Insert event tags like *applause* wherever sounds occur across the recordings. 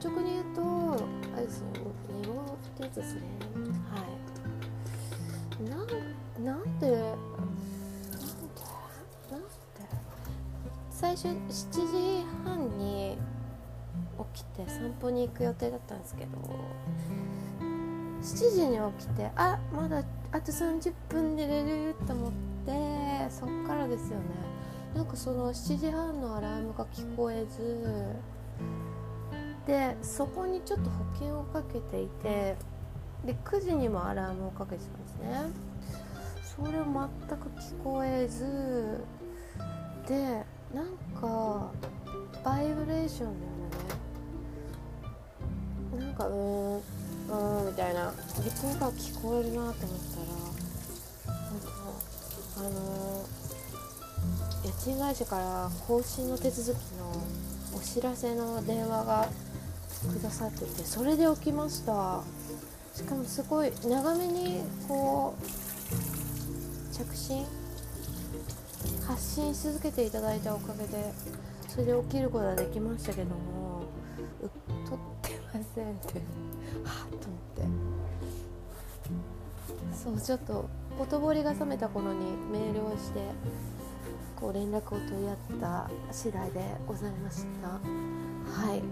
率直に言うとあれですよ寝坊ってやつですね。はい。なんなんでなんでなんで？最初7時半に起きて散歩に行く予定だったんですけど7時に起きてあまだあと30分寝れると思ってそっからですよね。なんかその7時半のアラームが聞こえずでそこにちょっと保険をかけていてで9時にもアラームをかけてたんですね。それを全く聞こえずでなんかバイブレーションだよね。なんかうーんうーんみたいな別にが聞こえるなと思ったらなんかあのー、家賃会社から更新の手続きのお知らせの電話がくださっててそれで起きました。しかもすごい長めにこう着信発信し続けていただいたおかげでそれで起きることができましたけどもう撮ってませんってはっと思って。そうちょっとほとぼりが冷めた頃にメールをしてこう連絡を取り合った次第でございました。はい。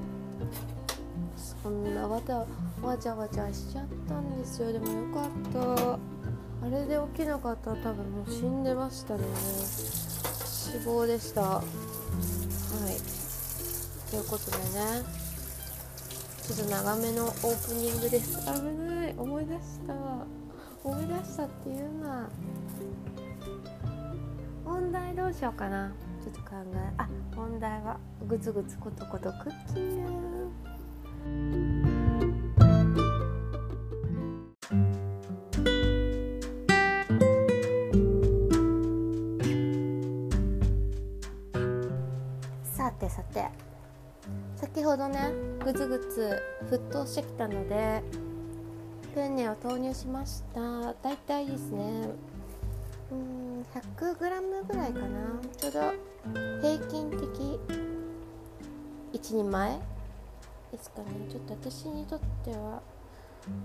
そんなわたわちゃわちゃしちゃったんですよ。でもよかった。あれで起きなかったら多分もう死んでましたね。死亡でした。はい。ということでね。ちょっと長めのオープニングです。危ない。思い出した。思い出したっていうな問題どうしようかな。ちょっと考え。あ問題は。グツグツコトコトクッキング。さてさて先ほどねグツグツ沸騰してきたのでペンネを投入しました。だいたいですねうん 100g ぐらいかな。ちょうど平均的。一人前。ですかね。ちょっと私にとっては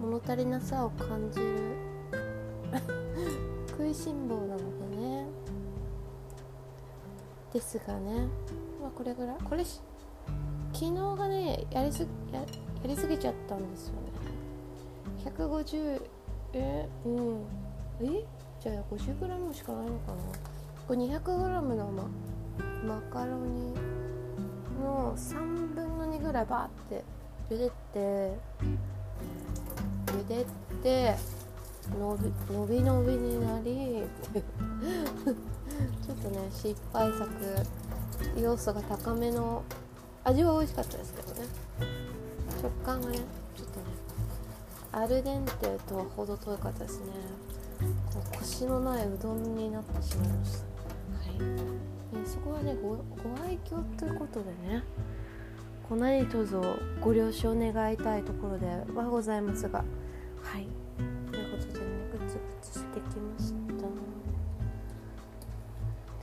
物足りなさを感じる食いしん坊なのでね。ですがね。まあこれぐらい。これし昨日がねやりすややりすぎちゃったんですよね。150えうん。え？じゃあ 50g しかないのかな。これ 200g のママカロニの3分の2ぐらいバーって茹でて茹でて伸び伸び伸びになり *laughs* ちょっとね失敗作要素が高めの味は美味しかったですけどね。食感がねちょっとねアルデンテとは程遠かったですね。コシのないうどんになってしまいました。はい、ね、そこはねご愛嬌ということでねこ何卒ご了承願いたいところではございますがはい。ということでねグツグツしてきました。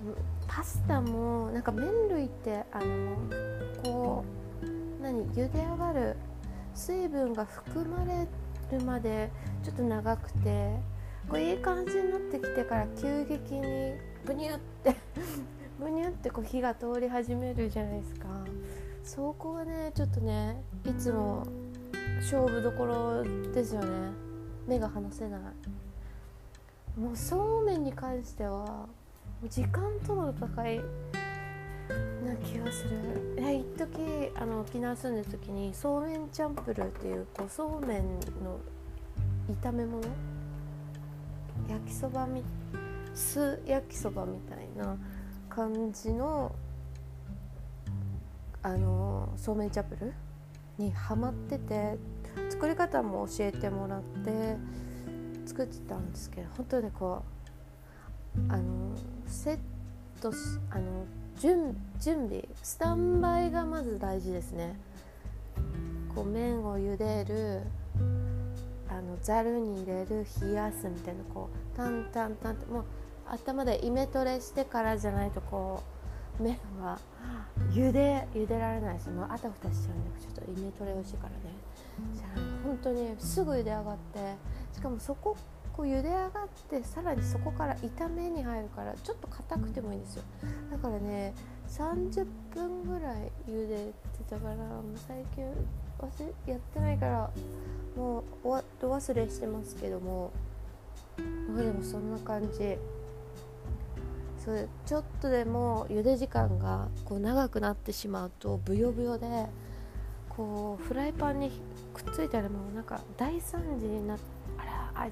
でもパスタもなんか麺類ってあのこう何茹で上がる水分が含まれるまでちょっと長くてこれいい感じになってきてから急激にブニュってブニュってこう火が通り始めるじゃないですか。そこはねちょっとねいつも勝負どころですよね。目が離せない。もうそうめんに関しては時間との戦いな気がする。え一時あの沖縄住んでる時にそうめんチャンプルーっていうこうそうめんの炒め物？焼きそばみ酢焼きそばみたいな感じのあのそうめんチャプル？にハマってて作り方も教えてもらって作ってたんですけど本当にこうあのセットあの準準備スタンバイがまず大事ですね。こう麺を茹でるあのざるに入れる冷やすみたいなこうタンタンタンってもう頭でイメトレしてからじゃないとこう麺は茹で茹でられないしもうあたふたしちゃうんでちょっとイメトレ美味しいからね。じゃあ本当にすぐ茹で上がってしかもそここう茹で上がってさらにそこから炒めに入るからちょっと硬くてもいいんですよ。だからね30分ぐらい茹でてたからもう最近忘れやってないからもうおわど忘れしてますけども。まあでもそんな感じ。そうちょっとでも茹で時間がこう長くなってしまうとブヨブヨでこうフライパンにくっついたらもうなんか大惨事になっあら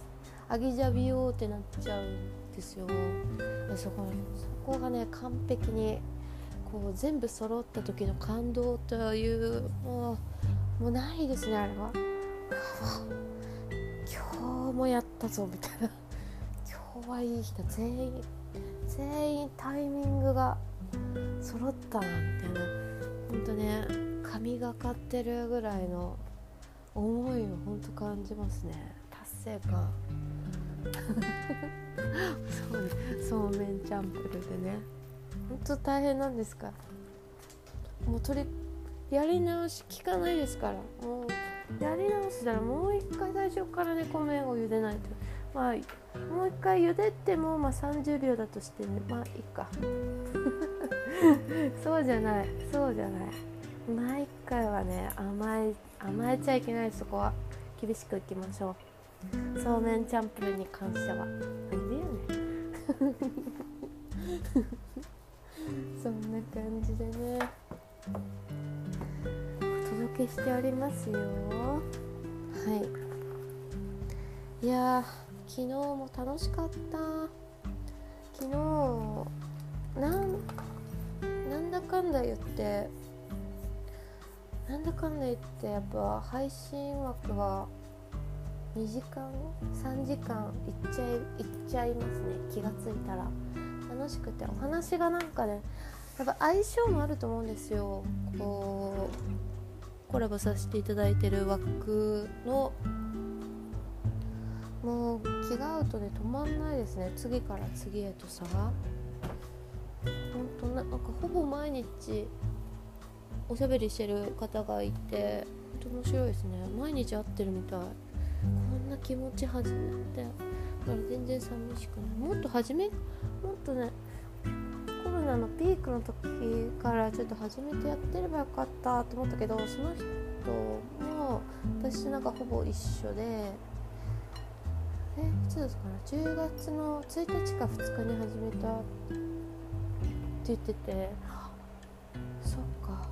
あぎじゃびよってなっちゃうんですよ。でそこそこがね完璧にこう全部揃った時の感動というもうもうないですねあれは。今日もやったぞみたいな。今日はいい日だ全員。全員タイミングが揃ったなみたいなほんとね神がかってるぐらいの思いをほんと感じますね。達成感。*laughs* そうねそうめんチャンプルでね。ほんと大変なんですか？もう取りやり直し効かないですから。もうやり直したらもう一回最初からね米を茹でないと。まあもう一回茹でても、まあ、30秒だとしてね。まあいいか。*laughs* そうじゃない。そうじゃない。毎回はね甘え甘えちゃいけないそこは。厳しくいきましょう。そうめんチャンプルに関しては。いるよね。*laughs* そんな感じでね。お届けしておりますよ。はい。いや昨日も楽しかった。昨日なんなんだかんだ言ってなんだかんだ言ってやっぱ配信枠は2時間3時間いっちゃいいっちゃいますね。気がついたら。楽しくてお話がなんかねやっぱ相性もあると思うんですよ。こうコラボさせていただいてる枠のもう気が合うとね止まんないですね。次から次へとさほんとなんかほぼ毎日おしゃべりしてる方がいてほんと面白いですね。毎日会ってるみたい。こんな気持ち初めて。だから全然寂しくない。もっと初め？もっとねコロナのピークの時からちょっと始めてやってればよかったと思ったけどその人も私なんかほぼ一緒でえいつですか。ね10月の1日か2日に始めたって言ってて。そっか。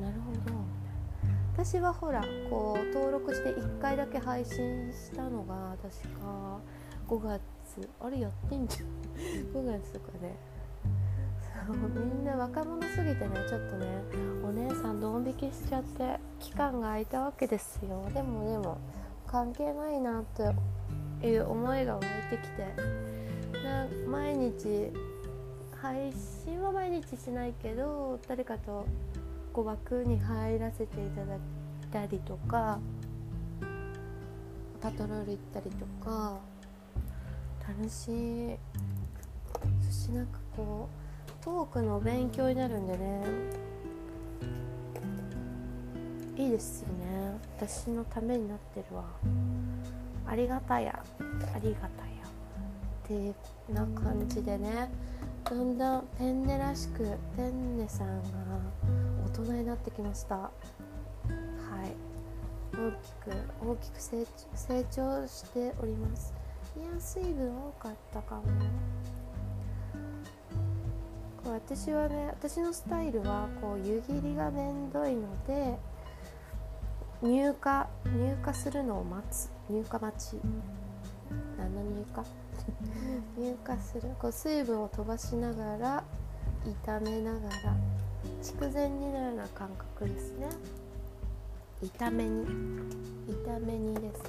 なるほど。私はほらこう登録して1回だけ配信したのが確か5月あれやってんじゃん。*laughs* 5月とかね。そうみんな若者すぎてねちょっとねお姉さんドン引きしちゃって期間が空いたわけですよ。でもでも関係ないなっていう思いが湧いてきてな毎日配信は毎日しないけど誰かとこう枠に入らせていただいたりとかパトロール行ったりとか楽しい。そしてなんかこうトークの勉強になるんでねいいですよね。私のためになってるわ。ありがたやありがたや。ってな感じでねだんだんペンネらしくペンネさんが大人になってきました。はい。大きく大きく成成長しております。いや水分多かったかも。私はね私のスタイルはこう湯切りがめんどいので入荷入荷するのを待つ。入荷待ち。何の入荷？*laughs* 入荷する。こう水分を飛ばしながら炒めながら筑前煮のような感覚ですね。炒め煮。炒め煮です。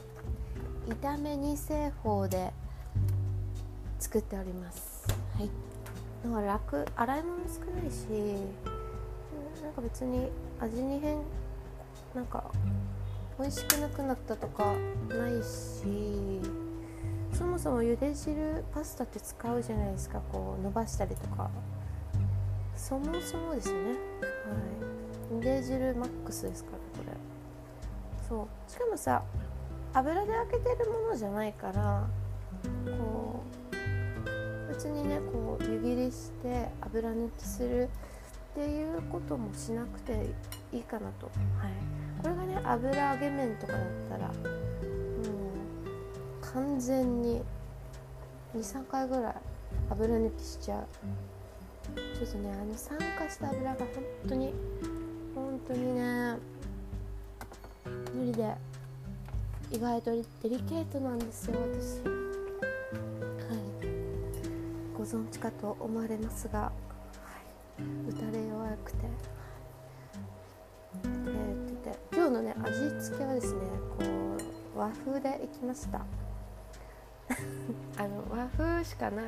炒め煮製法で作っております。はい。だから楽洗い物少ないしなんか別に味に変なんか美味しくなくなったとかないしそもそも茹で汁パスタって使うじゃないですかこう伸ばしたりとか。そもそもですね。ははい。茹で汁マックスですからこれ。そう。しかもさ油で揚げてるものじゃないからこう別にねこう湯切りして油抜きするっていうこともしなくていいかなと、はい、これがね油揚げ麺とかだったらもう完全に23回ぐらい油抜きしちゃう。ちょっとねあの酸化した油が本当に本当にね無理で意外とデリケートなんですよ私。はい。ご存知かと思われますが、はい、打たれ弱くて。ね味付けはですねこう和風でいきました。*laughs* あの和風しかな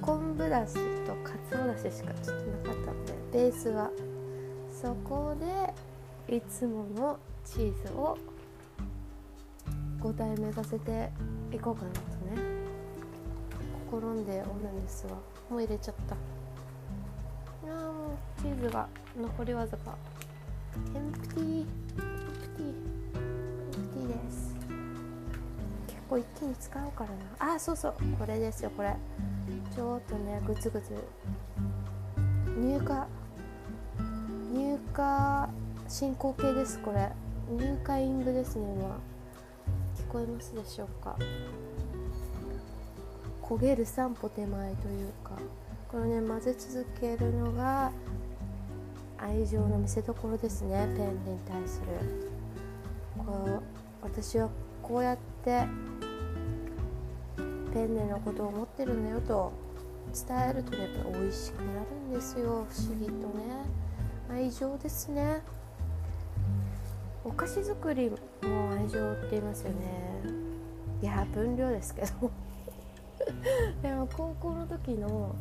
昆布だしとかつおだししかちょっとなかったのでベースはそこでいつものチーズをご対面させていこうかなとね試んでおるんですがもう入れちゃった。いやもうチーズが残りわずか。エンプティーエンプティーエンプティーです。結構一気に使うからな。あそうそうこれですよこれ。ちょっとねグツグツ。入荷。入荷進行形ですこれ。入荷イングですね今。聞こえますでしょうか。焦げる3歩手前というか。これね混ぜ続けるのが愛情の見せ所ですねペンに対する。こう私はこうやってペンネのことを思ってるんだよと伝えるとねやっぱ美味しくなるんですよ。不思議とね。愛情ですね。お菓子作りも愛情って言いますよね。いや分量ですけど。*laughs* でも高校の時の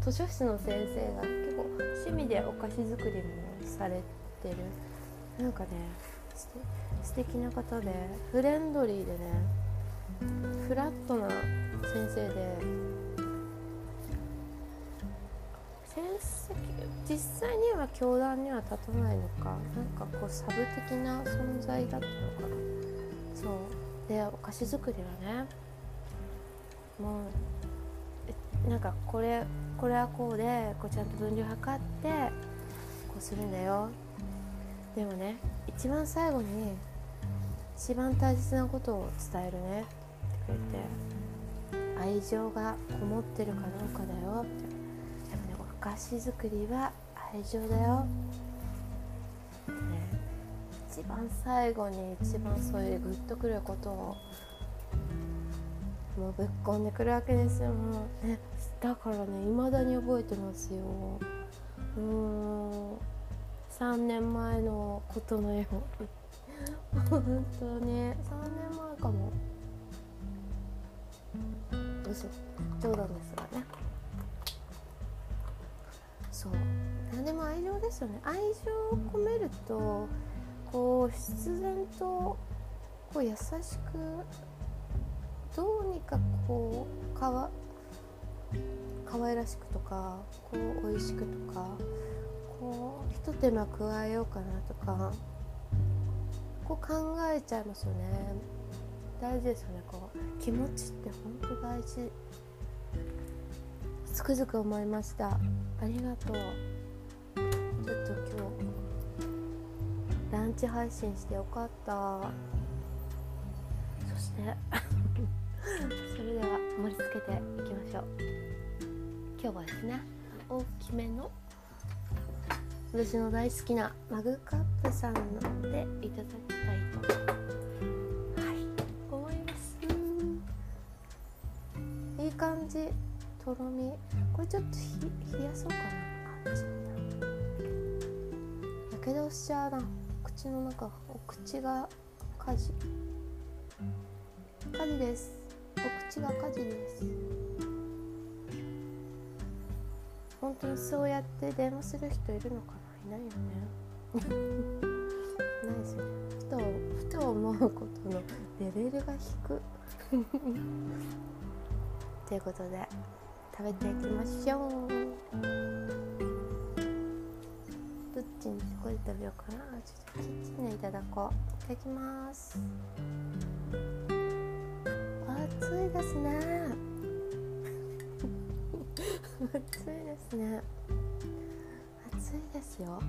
図書室の先生が趣味でお菓子作りもされてる。なんかね素敵な方でフレンドリーでねフラットな先生で先生実際には教壇には立たないのかなんかこうサブ的な存在だったのかな。そう。でお菓子作りはねもうなんかこれこれはこうでこうちゃんと分量測ってこうするんだよ。でもね一番最後に一番大切なことを伝えるね。ってくれて愛情がこもってるかどうかだよ。でもねお菓子作りは愛情だよ。ね一番最後に一番そういうグッとくることをもうぶっこんでくるわけですよ。もう、ね、だからね未だに覚えてますよ。うん3年前のことのよう本当ね3年前かも。嘘。冗談ですがね。そう。でも愛情ですよね。愛情を込めるとこう必然とこう優しくどうにかこうかわ可愛らしくとかこう美味しくとかこうひと手間加えようかなとかこう考えちゃいますよね。大事ですよね。こう気持ちって本当大事。つくづく思いました。ありがとう。ちょっと今日ランチ配信してよかった。そして *laughs* 盛り付けていきましょう。今日はですね大きめの私の大好きなマグカップさんのでいただきたいとはい思います。いい感じとろみ。これちょっと冷やそうかな。あ違うやけどしちゃうな。口の中お口が火事。火事です。お口が火事です。本当にそうやって電話する人いるのかな？いないよね。*laughs* ないですよね。ふとふと思うことのレベルが低く *laughs* ということで食べていきましょう。ッチンここで食べようかな。ちょっとキッチンでいただこう。いただきます。暑いですね。暑いですね。暑いですよ。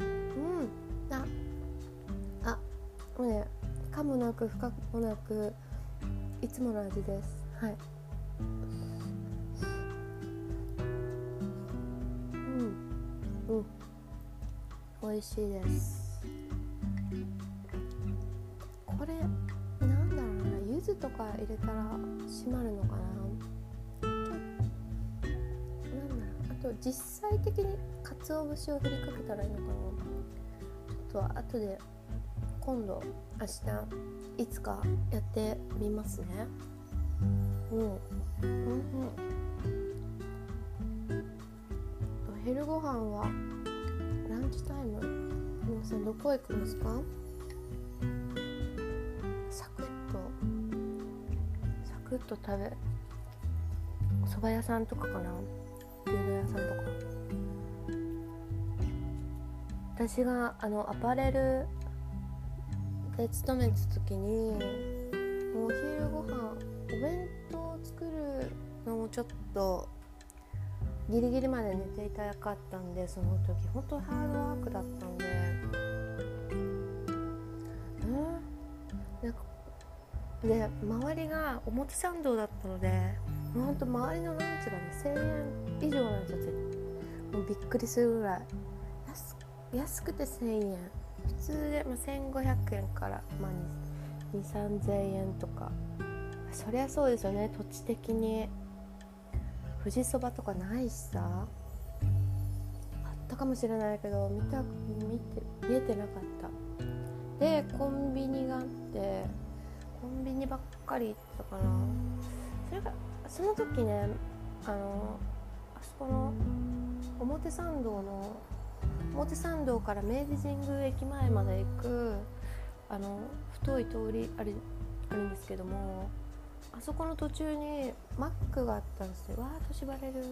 うん。あ。あ。もうね。かもなく深くもなくいつもの味です。はい。うん。美味しいです。とか入れたら閉まるのかななんだろうあと実際的に鰹節を振りかけたらいいのかな？ちょっと後で今度明日いつかやってみますね。うん、うん、うん。昼ご飯はランチタイム？皆さん。どこ行くんですか？サクッと食べお蕎麦屋さんとかかな？牛丼屋さんとか私があのアパレルで勤めてた時にお昼ご飯お弁当を作るのもちょっとギリギリまで寝ていたかったんでその時本当ハードワークだったんでで周りが表参道だったのでほんと周りのランチがね1000円以上なんですよもうびっくりするぐらい。安安くて1000円。普通で、まあ、1500円から、まあ、2 3 0 0 0円とか。そりゃそうですよね。土地的に。富士そばとかないしさ。あったかもしれないけど見た見て見えてなかった。でコンビニがあってビニばっかり行ってたかな。それがその時ねあのあそこの表参道の表参道から明治神宮駅前まで行くあの太い通りあるあるんですけどもあそこの途中にマックがあったんですよ。わーっと縛れる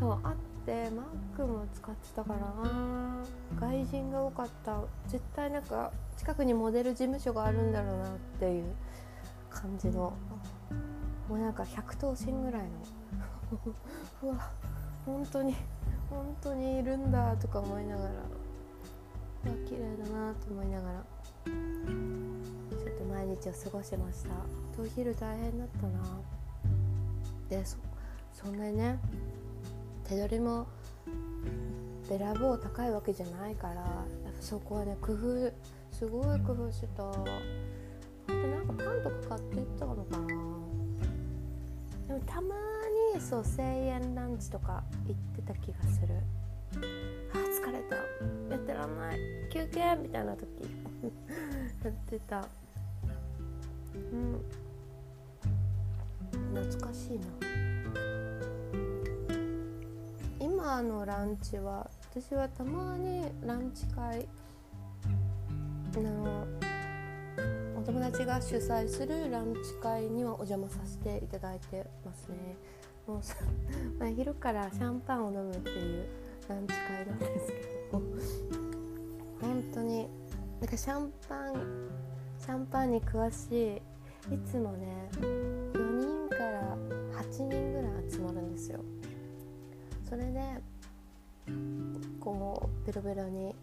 そうあってマックも使ってたからな。外人が多かった。絶対なんか近くにモデル事務所があるんだろうなっていう感じの。もうなんか100頭身ぐらいの。*laughs* うわ本当に本当にいるんだとか思いながら。綺麗だなと思いながら。ちょっと毎日を過ごしました。お昼大変だったな。でそそんなにね手取りもべらぼう高いわけじゃないからやっぱそこはね工夫すごい工夫してた。あとなんかパンとか買っていったのかな。でもたまにそう1000円ランチとか行ってた気がする。あ疲れた。やってらんない。休憩みたいな時 *laughs* やってた。うん。懐かしいな。今のランチは私はたまにランチ会のお友達が主催するランチ会にはお邪魔させていただいてますね。もう、*laughs* 昼からシャンパンを飲むっていうランチ会なんですけど。本当になんかシャンパンシャンパンに詳しいいつもね4人から8人ぐらい集まるんですよ。それでこうベロベロに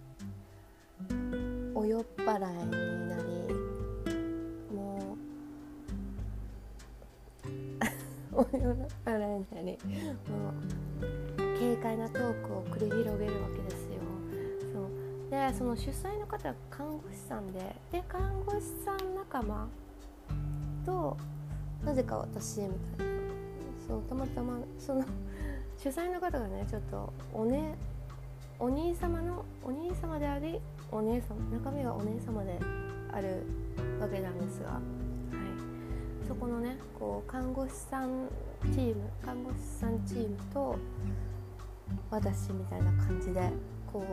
お酔っ払いになりもう *laughs* お酔っ払いになりもう軽快なトークを繰り広げるわけですよ。そう。でその主催の方は看護師さんでで看護師さん仲間となぜか私みたいな。そうたまたまその主催の方がねちょっとおねお兄様のお兄様でありお姉様中身がお姉様であるわけなんですが、はい、そこのねこう看護師さんチーム看護師さんチームと私みたいな感じでこ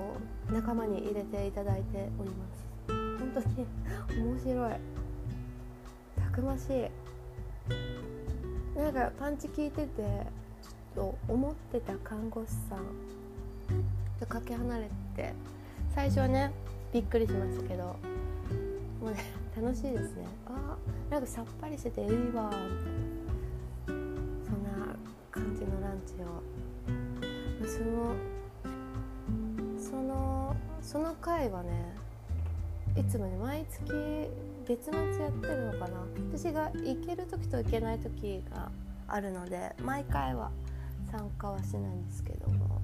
う仲間に入れていただいております。本当に面白い。たくましい。なんかパンチ効いててと思ってた看護師さんとかけ離れて最初はねびっくりしましたけどもうね楽しいですね。あなんかさっぱりしてていいわそんな感じのランチを。そのそのその回はねいつもね毎月月末やってるのかな。私が行ける時と行けない時があるので毎回は参加はしないんですけども。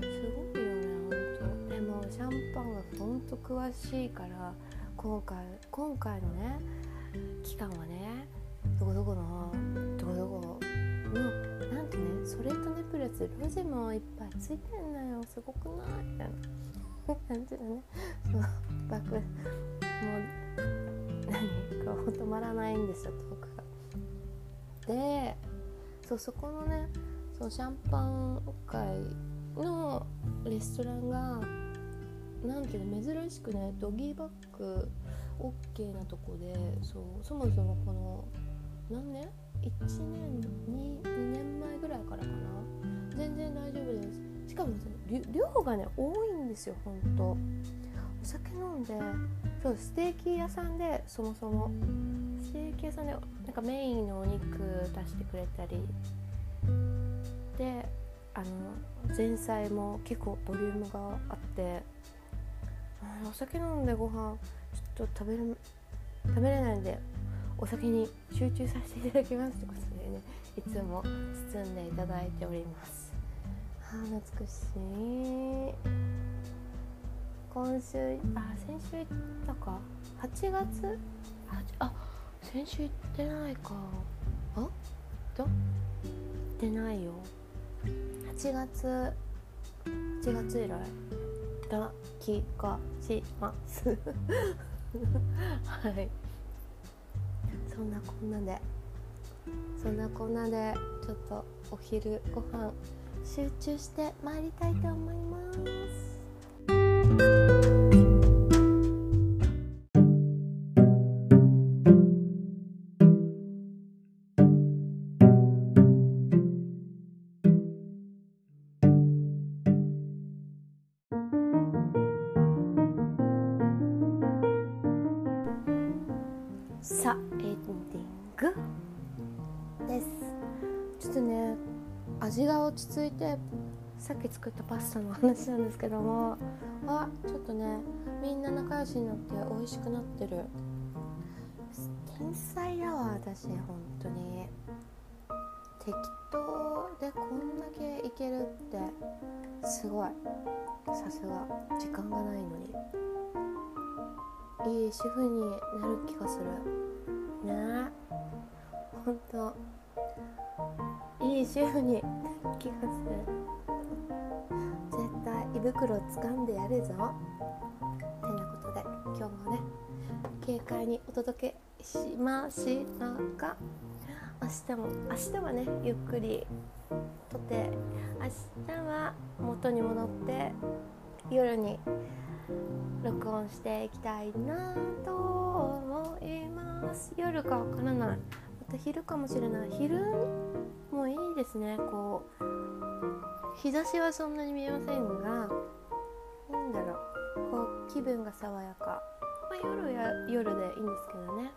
すごいよね本当でもシャンパンが本当詳しいから今回今回のね期間はねどこどこのどこどこのなんてねそれとネプレスロジもいっぱいついてんだよ。すごくない？みたいな。感じでねそのバックもう何？か止まらないんですよトークが。でそうそこのねそのシャンパン会のレストランがなんていうの珍しくねドギーバッグ OK なとこでそうそもそもこの何年 ?1 年 2, 2年前ぐらいからかな。全然大丈夫です。しかも量がね多いんですよほんとお酒飲んでそうステーキ屋さんでそもそもステーキ屋さんでなんかメインのお肉出してくれたりであの前菜も結構ボリュームがあってお酒飲んでご飯ちょっと食べる食べれないんでお酒に集中させていただきますってことでねいつも包んでいただいております。あ懐かしい。今週あ先週行ったか。8月？あ先週行ってないか。あ？行ってないよ。8月8月以来だ気がします。*laughs* はい。そんなこんなでそんなこんなでちょっとお昼ご飯集中してまいりたいと思います。作ったパスタの話なんですけどもあちょっとねみんな仲良しになって美味しくなってる。天才だわ私本当に。適当でこんだけいけるって。すごい。さすが。時間がないのに。いい主婦になる気がする。ね。えほんといい主婦になる気がする。胃袋を掴んでやるぞ。てなことで今日もね軽快にお届けしましたが明日も明日はねゆっくりとって明日は元に戻って夜に録音していきたいなと思います。夜かわからない。また昼かもしれない。昼もいいですねこう。日差しはそんなに見えませんがなんだろうこう気分が爽やか、まあ、夜や夜でいいんですけどね。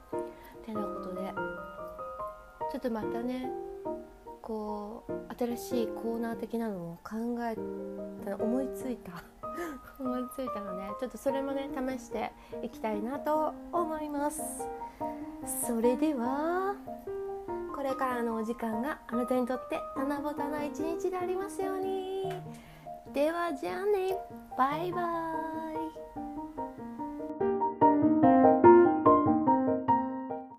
てなことでちょっとまたねこう新しいコーナー的なのを考えた思いついた *laughs* 思いついたのでちょっとそれもね試していきたいなと思います。それではこれからのお時間があなたにとって七夕な一日でありますように。ではじゃあね。バイバイ。